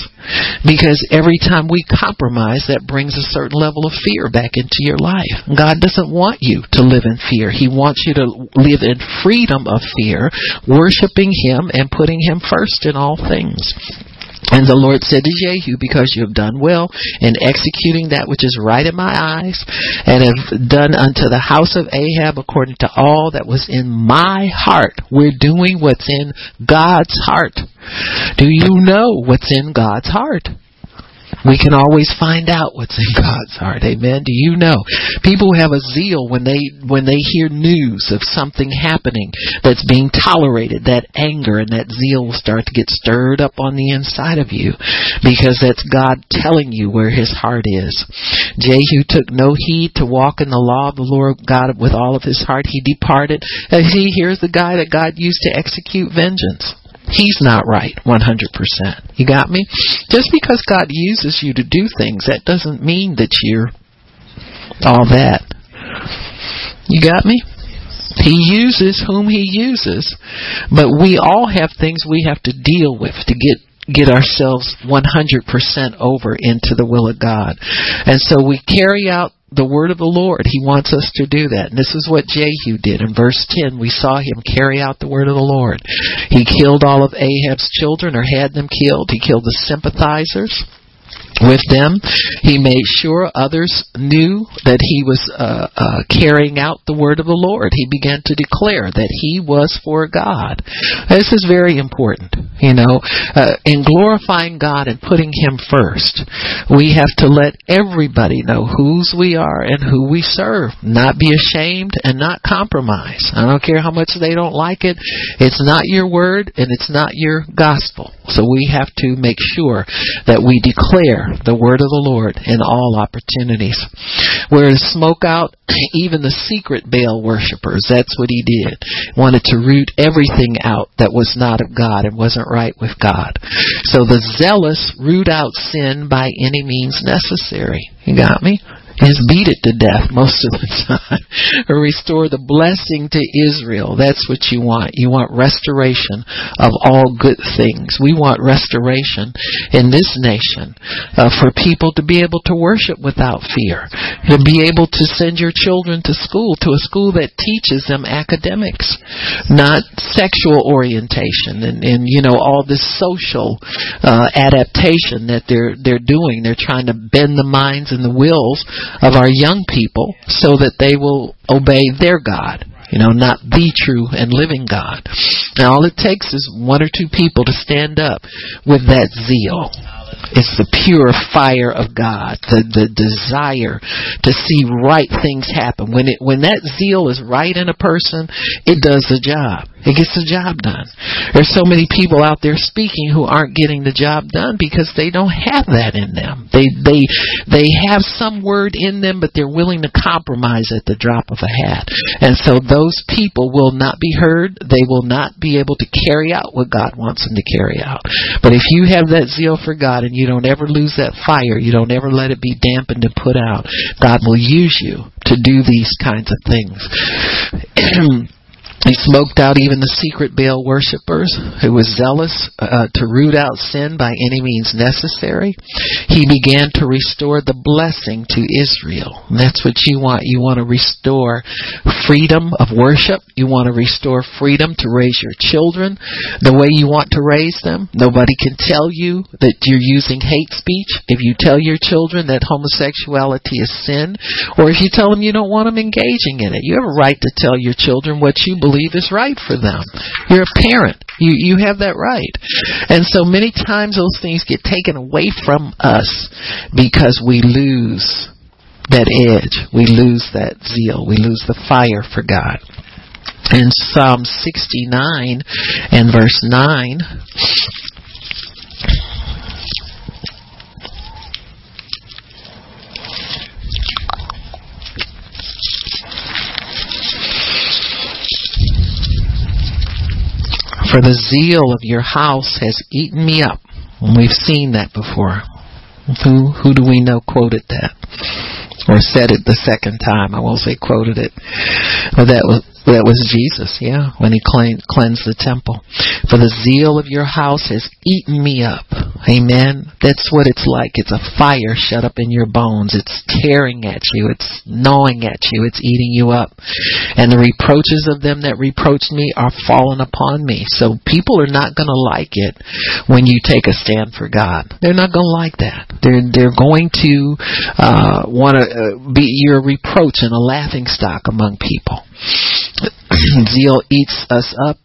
Because every time we compromise, that brings a certain level of fear back into your life. God doesn't want you to live in fear. He wants you to live in freedom of fear, worshiping Him and putting Him first in all things. And the Lord said to Jehu, Because you have done well in executing that which is right in my eyes, and have done unto the house of Ahab according to all that was in my heart. We're doing what's in God's heart. Do you know what's in God's heart? We can always find out what's in <laughs> God's heart. Amen. Do you know? People have a zeal when they when they hear news of something happening that's being tolerated. That anger and that zeal will start to get stirred up on the inside of you because that's God telling you where his heart is. Jehu took no heed to walk in the law of the Lord God with all of his heart. He departed. And see, here's the guy that God used to execute vengeance. He's not right 100%. You got me? Just because God uses you to do things, that doesn't mean that you're all that. You got me? He uses whom he uses, but we all have things we have to deal with to get get ourselves 100% over into the will of God. And so we carry out the word of the Lord. He wants us to do that. And this is what Jehu did. In verse 10, we saw him carry out the word of the Lord. He killed all of Ahab's children or had them killed. He killed the sympathizers with them. He made sure others knew that he was uh, uh, carrying out the word of the Lord. He began to declare that he was for God. This is very important, you know. Uh, in glorifying God and putting Him first, we have to let everybody know whose we are and who we serve. Not be ashamed and not compromise. I don't care how much they don't like it. It's not your word and it's not your gospel. So we have to make sure that we declare the word of the Lord in all opportunities. Where to smoke out <clears throat> even the secret Baal worshippers. That's what he did. Wanted to root everything out that was not of God and wasn't right with God. So the zealous root out sin by any means necessary. You got me? Is beat it to death most of the <laughs> time. or restore the blessing to Israel. That's what you want. You want restoration of all good things. We want restoration in this nation uh, for people to be able to worship without fear. To be able to send your children to school, to a school that teaches them academics, not sexual orientation and, and you know, all this social uh, adaptation that they're, they're doing. They're trying to bend the minds and the wills of our young people so that they will obey their God. You know, not the true and living God. And all it takes is one or two people to stand up with that zeal it's the pure fire of God, the, the desire to see right things happen. When it when that zeal is right in a person, it does the job. It gets the job done. There's so many people out there speaking who aren't getting the job done because they don't have that in them. They they they have some word in them, but they're willing to compromise at the drop of a hat. And so those people will not be heard. They will not be able to carry out what God wants them to carry out. But if you have that zeal for God and you don't ever lose that fire, you don't ever let it be dampened and put out, God will use you to do these kinds of things. <clears throat> He smoked out even the secret Baal worshippers who was zealous uh, to root out sin by any means necessary. He began to restore the blessing to Israel. And that's what you want. You want to restore freedom of worship. You want to restore freedom to raise your children the way you want to raise them. Nobody can tell you that you're using hate speech if you tell your children that homosexuality is sin or if you tell them you don't want them engaging in it. You have a right to tell your children what you believe believe is right for them. You're a parent. You you have that right. And so many times those things get taken away from us because we lose that edge. We lose that zeal. We lose the fire for God. In Psalm 69 and verse 9, For the zeal of your house has eaten me up. We've seen that before. Who who do we know quoted that? Or said it the second time. I won't say quoted it. But that was that was Jesus, yeah, when he cleansed the temple. For the zeal of your house has eaten me up. Amen. That's what it's like. It's a fire shut up in your bones. It's tearing at you. It's gnawing at you. It's eating you up. And the reproaches of them that reproached me are fallen upon me. So people are not going to like it when you take a stand for God. They're not going to like that. They're they're going to uh, want to uh, be your reproach and a laughing stock among people. <sniffs> Zeal eats us up.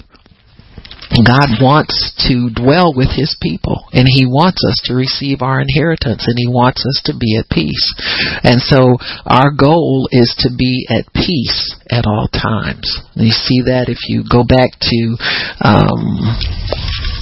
God wants to dwell with His people, and He wants us to receive our inheritance, and He wants us to be at peace. And so our goal is to be at peace at all times. You see that if you go back to um,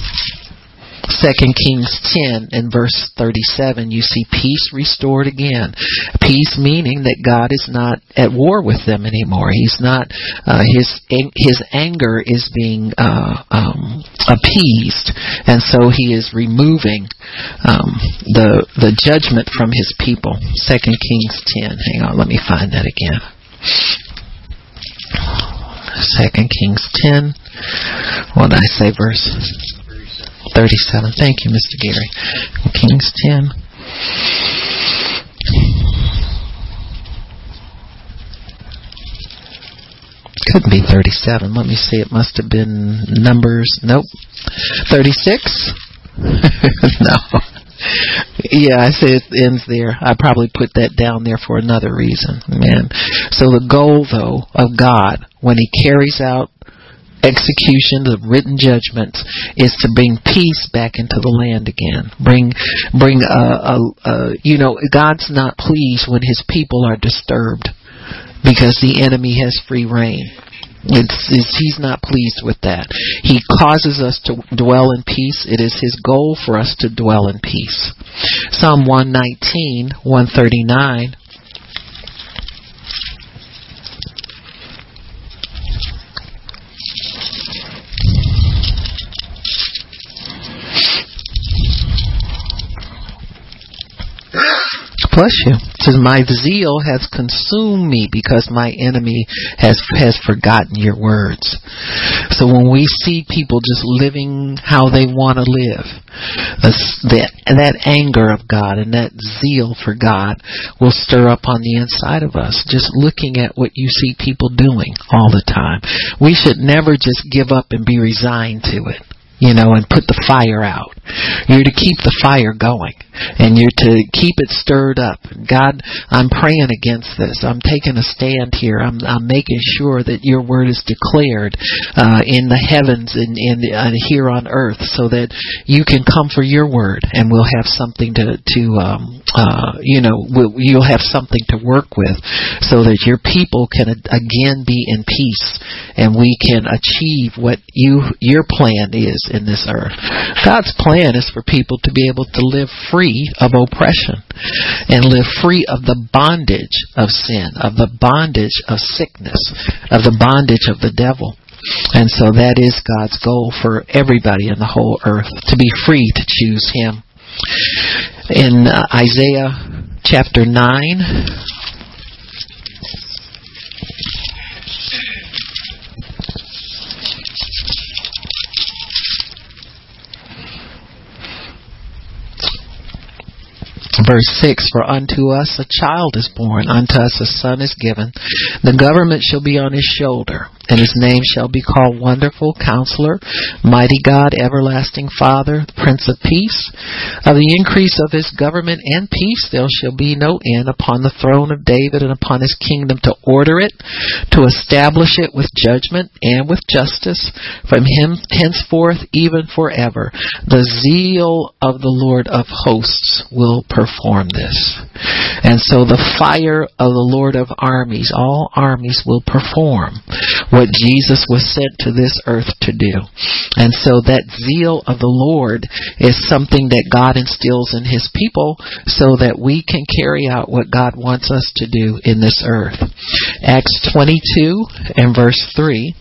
Second Kings 10 and verse 37, you see peace restored again. Peace meaning that God is not at war with them anymore. He's not, uh, his, his anger is being, uh, um, appeased. And so he is removing, um, the, the judgment from his people. Second Kings 10. Hang on, let me find that again. Second Kings 10. What did I say, verse? 37. Thank you, Mr. Gary. Kings 10. Couldn't be 37. Let me see. It must have been Numbers. Nope. 36? <laughs> no. Yeah, I say it ends there. I probably put that down there for another reason. Man. So the goal, though, of God, when He carries out execution of written judgments is to bring peace back into the land again. Bring, bring, uh, a, you know, God's not pleased when His people are disturbed because the enemy has free reign. It's, it's, he's not pleased with that. He causes us to dwell in peace. It is his goal for us to dwell in peace. Psalm 119, 139 Bless you. Says, My zeal has consumed me because my enemy has has forgotten your words. So when we see people just living how they want to live, that that anger of God and that zeal for God will stir up on the inside of us. Just looking at what you see people doing all the time, we should never just give up and be resigned to it. You know, and put the fire out. You're to keep the fire going and you're to keep it stirred up. God, I'm praying against this. I'm taking a stand here. I'm, I'm making sure that your word is declared uh, in the heavens and, and uh, here on earth, so that you can come for your word, and we'll have something to to um, uh, you know we'll, you'll have something to work with, so that your people can again be in peace, and we can achieve what you your plan is in this earth. God's plan is for people to be able to live free of oppression and live free of the bondage of sin, of the bondage of sickness, of the bondage of the devil. And so that is God's goal for everybody in the whole earth to be free to choose Him. In uh, Isaiah chapter 9, Verse 6 For unto us a child is born, unto us a son is given. The government shall be on his shoulder, and his name shall be called Wonderful Counselor, Mighty God, Everlasting Father, Prince of Peace. Of the increase of his government and peace there shall be no end upon the throne of David and upon his kingdom to order it, to establish it with judgment and with justice from him henceforth even forever. The zeal of the Lord of hosts will perform this. And so the fire of the Lord of armies, all armies will perform what Jesus was sent to this earth to do. And so that zeal of the Lord is something that God instills in His people so that we can carry out what God wants us to do in this earth. Acts 22 and verse 3.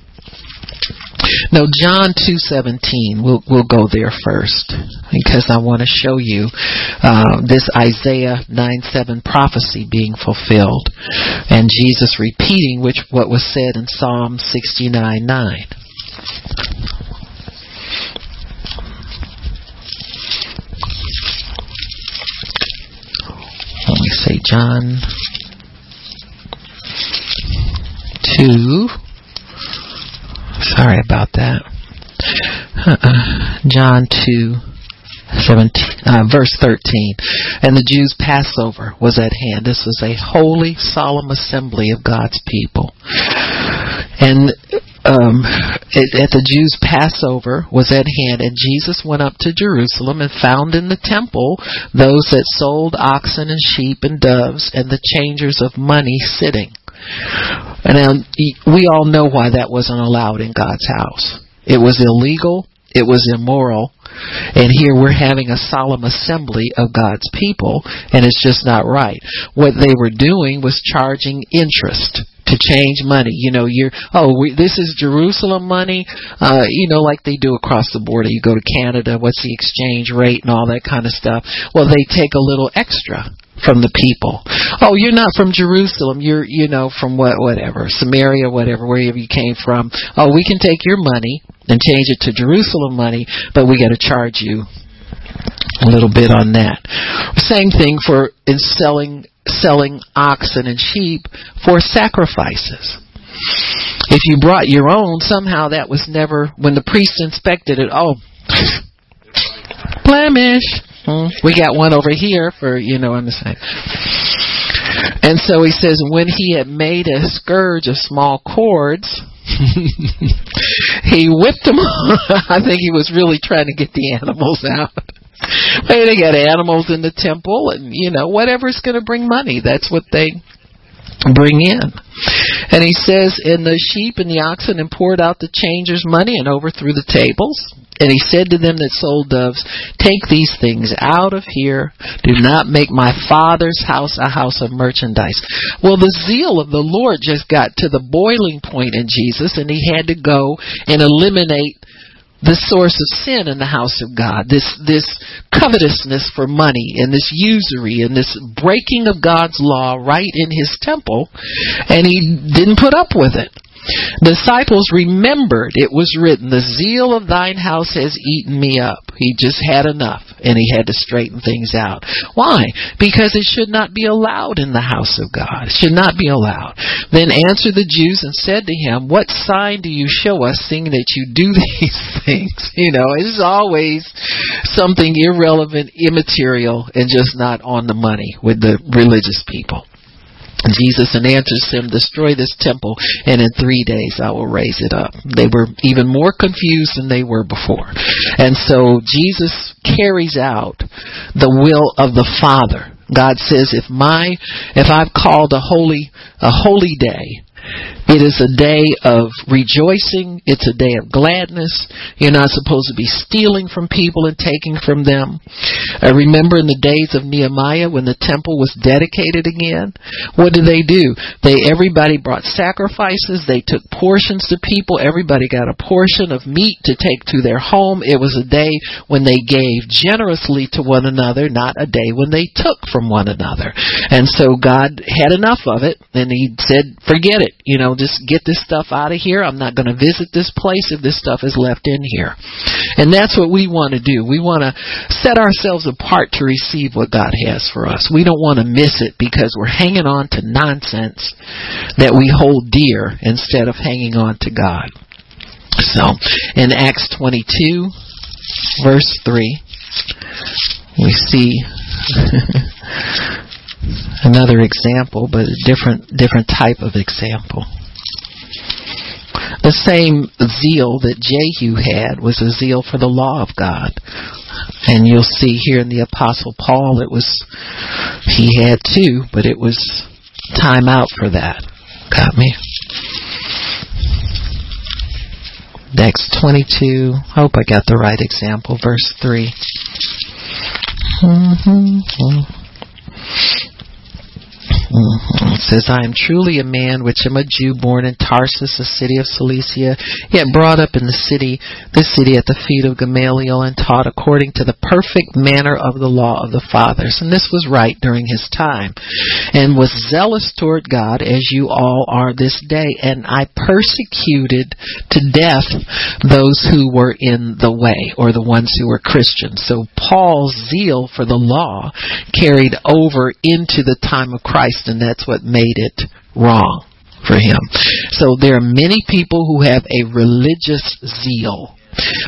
No, John 2:17. We'll we'll go there first because I want to show you uh, this Isaiah 9:7 prophecy being fulfilled, and Jesus repeating which what was said in Psalm 69:9. Let me say John 2 Sorry about that. Uh-uh. John 2. 17, uh, verse 13. And the Jews' Passover was at hand. This was a holy, solemn assembly of God's people. And um, at the Jews' Passover was at hand, and Jesus went up to Jerusalem and found in the temple those that sold oxen and sheep and doves and the changers of money sitting. And we all know why that wasn't allowed in God's house. It was illegal. It was immoral. And here we're having a solemn assembly of God's people, and it's just not right. What they were doing was charging interest to change money. You know, you're oh, we, this is Jerusalem money. Uh, you know, like they do across the border. You go to Canada, what's the exchange rate and all that kind of stuff. Well, they take a little extra from the people. Oh, you're not from Jerusalem. You're, you know, from what, whatever, Samaria, whatever, wherever you came from. Oh, we can take your money and change it to Jerusalem money, but we got to charge you a little bit on that. Same thing for in selling selling oxen and sheep for sacrifices. If you brought your own, somehow that was never when the priest inspected it. Oh, blemish. Hmm? We got one over here for, you know, on the side. And so he says, when he had made a scourge of small cords, <laughs> he whipped them. <laughs> I think he was really trying to get the animals out. Hey, they got animals in the temple, and you know whatever's going to bring money. That's what they bring in. And he says, And the sheep and the oxen, and poured out the changers' money, and overthrew the tables. And he said to them that sold doves, Take these things out of here. Do not make my father's house a house of merchandise. Well, the zeal of the Lord just got to the boiling point in Jesus, and he had to go and eliminate the source of sin in the house of God, this this covetousness for money and this usury and this breaking of God's law right in his temple, and he didn't put up with it. Disciples remembered it was written, The zeal of thine house has eaten me up. He just had enough and he had to straighten things out. Why? Because it should not be allowed in the house of God. It should not be allowed. Then answered the Jews and said to him, What sign do you show us seeing that you do <laughs> these things? You know, it's always something irrelevant, immaterial, and just not on the money with the religious people. Jesus and answers him, Destroy this temple, and in three days I will raise it up. They were even more confused than they were before. And so Jesus carries out the will of the Father. God says, if my, if I've called a holy, a holy day, it is a day of rejoicing. It's a day of gladness. You're not supposed to be stealing from people and taking from them. I remember in the days of Nehemiah when the temple was dedicated again. What did they do? They everybody brought sacrifices. They took portions to people. Everybody got a portion of meat to take to their home. It was a day when they gave generously to one another, not a day when they took from one another. And so God had enough of it, and He said, "Forget it. You know, just get this stuff out of here. I'm not going to visit this place if this stuff is left in here. And that's what we want to do. We want to set ourselves apart to receive what God has for us. We don't want to miss it because we're hanging on to nonsense that we hold dear instead of hanging on to God. So, in Acts 22, verse 3, we see <laughs> another example, but a different different type of example. The same zeal that Jehu had was a zeal for the law of God. And you'll see here in the Apostle Paul, it was, he had too, but it was time out for that. Got me? Acts 22, hope I got the right example, verse 3. Mm-hmm. Mm-hmm. It says, I am truly a man which am a Jew born in Tarsus, a city of Cilicia, yet brought up in the city, the city at the feet of Gamaliel and taught according to the perfect manner of the law of the fathers. And this was right during his time. And was zealous toward God as you all are this day. And I persecuted to death those who were in the way or the ones who were Christians. So Paul's zeal for the law carried over into the time of Christ Christ, and that's what made it wrong for him. So there are many people who have a religious zeal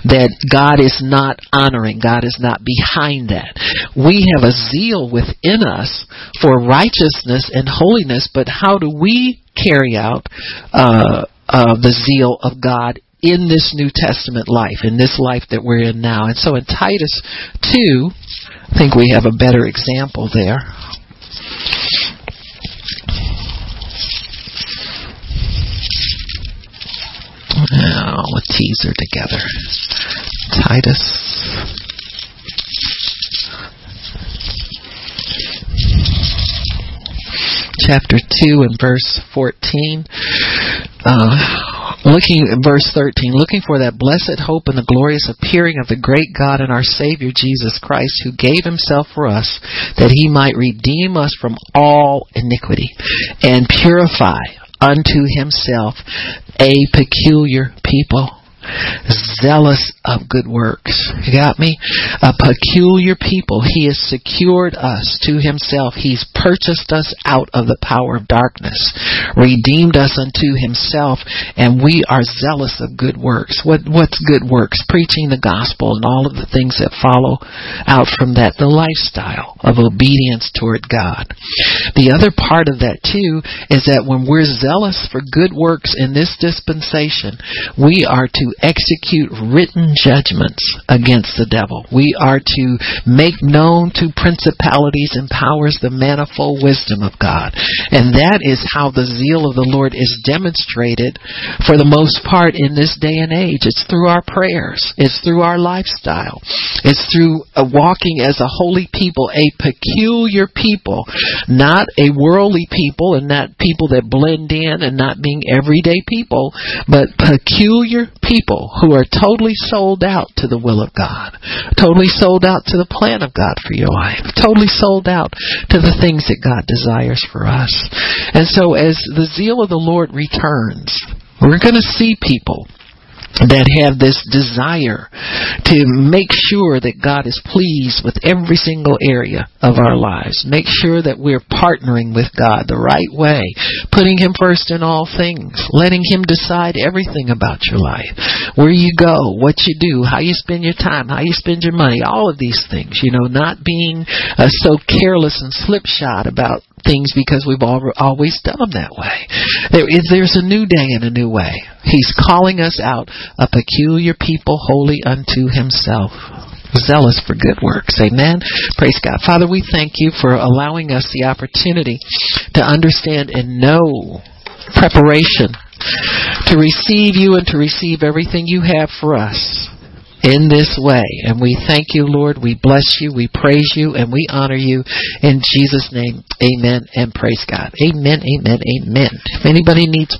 that God is not honoring. God is not behind that. We have a zeal within us for righteousness and holiness, but how do we carry out uh, uh, the zeal of God in this New Testament life, in this life that we're in now? And so in Titus 2, I think we have a better example there. Now, let's teaser together. Titus. Chapter 2 and verse 14. Uh, looking at verse 13, looking for that blessed hope and the glorious appearing of the great God and our Savior Jesus Christ, who gave himself for us, that he might redeem us from all iniquity and purify unto himself a peculiar people zealous of good works. You got me? A peculiar people. He has secured us to himself. He's purchased us out of the power of darkness, redeemed us unto himself, and we are zealous of good works. What what's good works? Preaching the gospel and all of the things that follow out from that, the lifestyle of obedience toward God. The other part of that too is that when we're zealous for good works in this dispensation, we are to execute written judgments against the devil. We are to make known to principalities and powers the manifold wisdom of God. And that is how the zeal of the Lord is demonstrated for the most part in this day and age. It's through our prayers. It's through our lifestyle. It's through uh, walking as a holy people, a peculiar people, not a worldly people and not people that blend in and not being everyday people, but peculiar people who are totally sold out to the will of God, totally sold out to the plan of God for your life, totally sold out to the things that God desires for us. And so as the zeal of the Lord returns, We're going to see people that have this desire to make sure that God is pleased with every single area of our lives. Make sure that we're partnering with God the right way, putting Him first in all things, letting Him decide everything about your life. Where you go, what you do, how you spend your time, how you spend your money, all of these things. You know, not being uh, so careless and slipshod about things because we've always done them that way. There is, there's a new day and a new way. He's calling us out a peculiar people holy unto himself. Zealous for good works. Amen. Praise God. Father, we thank you for allowing us the opportunity to understand and know preparation to receive you and to receive everything you have for us in this way. And we thank you, Lord. We bless you. We praise you and we honor you in Jesus' name. Amen and praise God. Amen, amen, amen. If anybody needs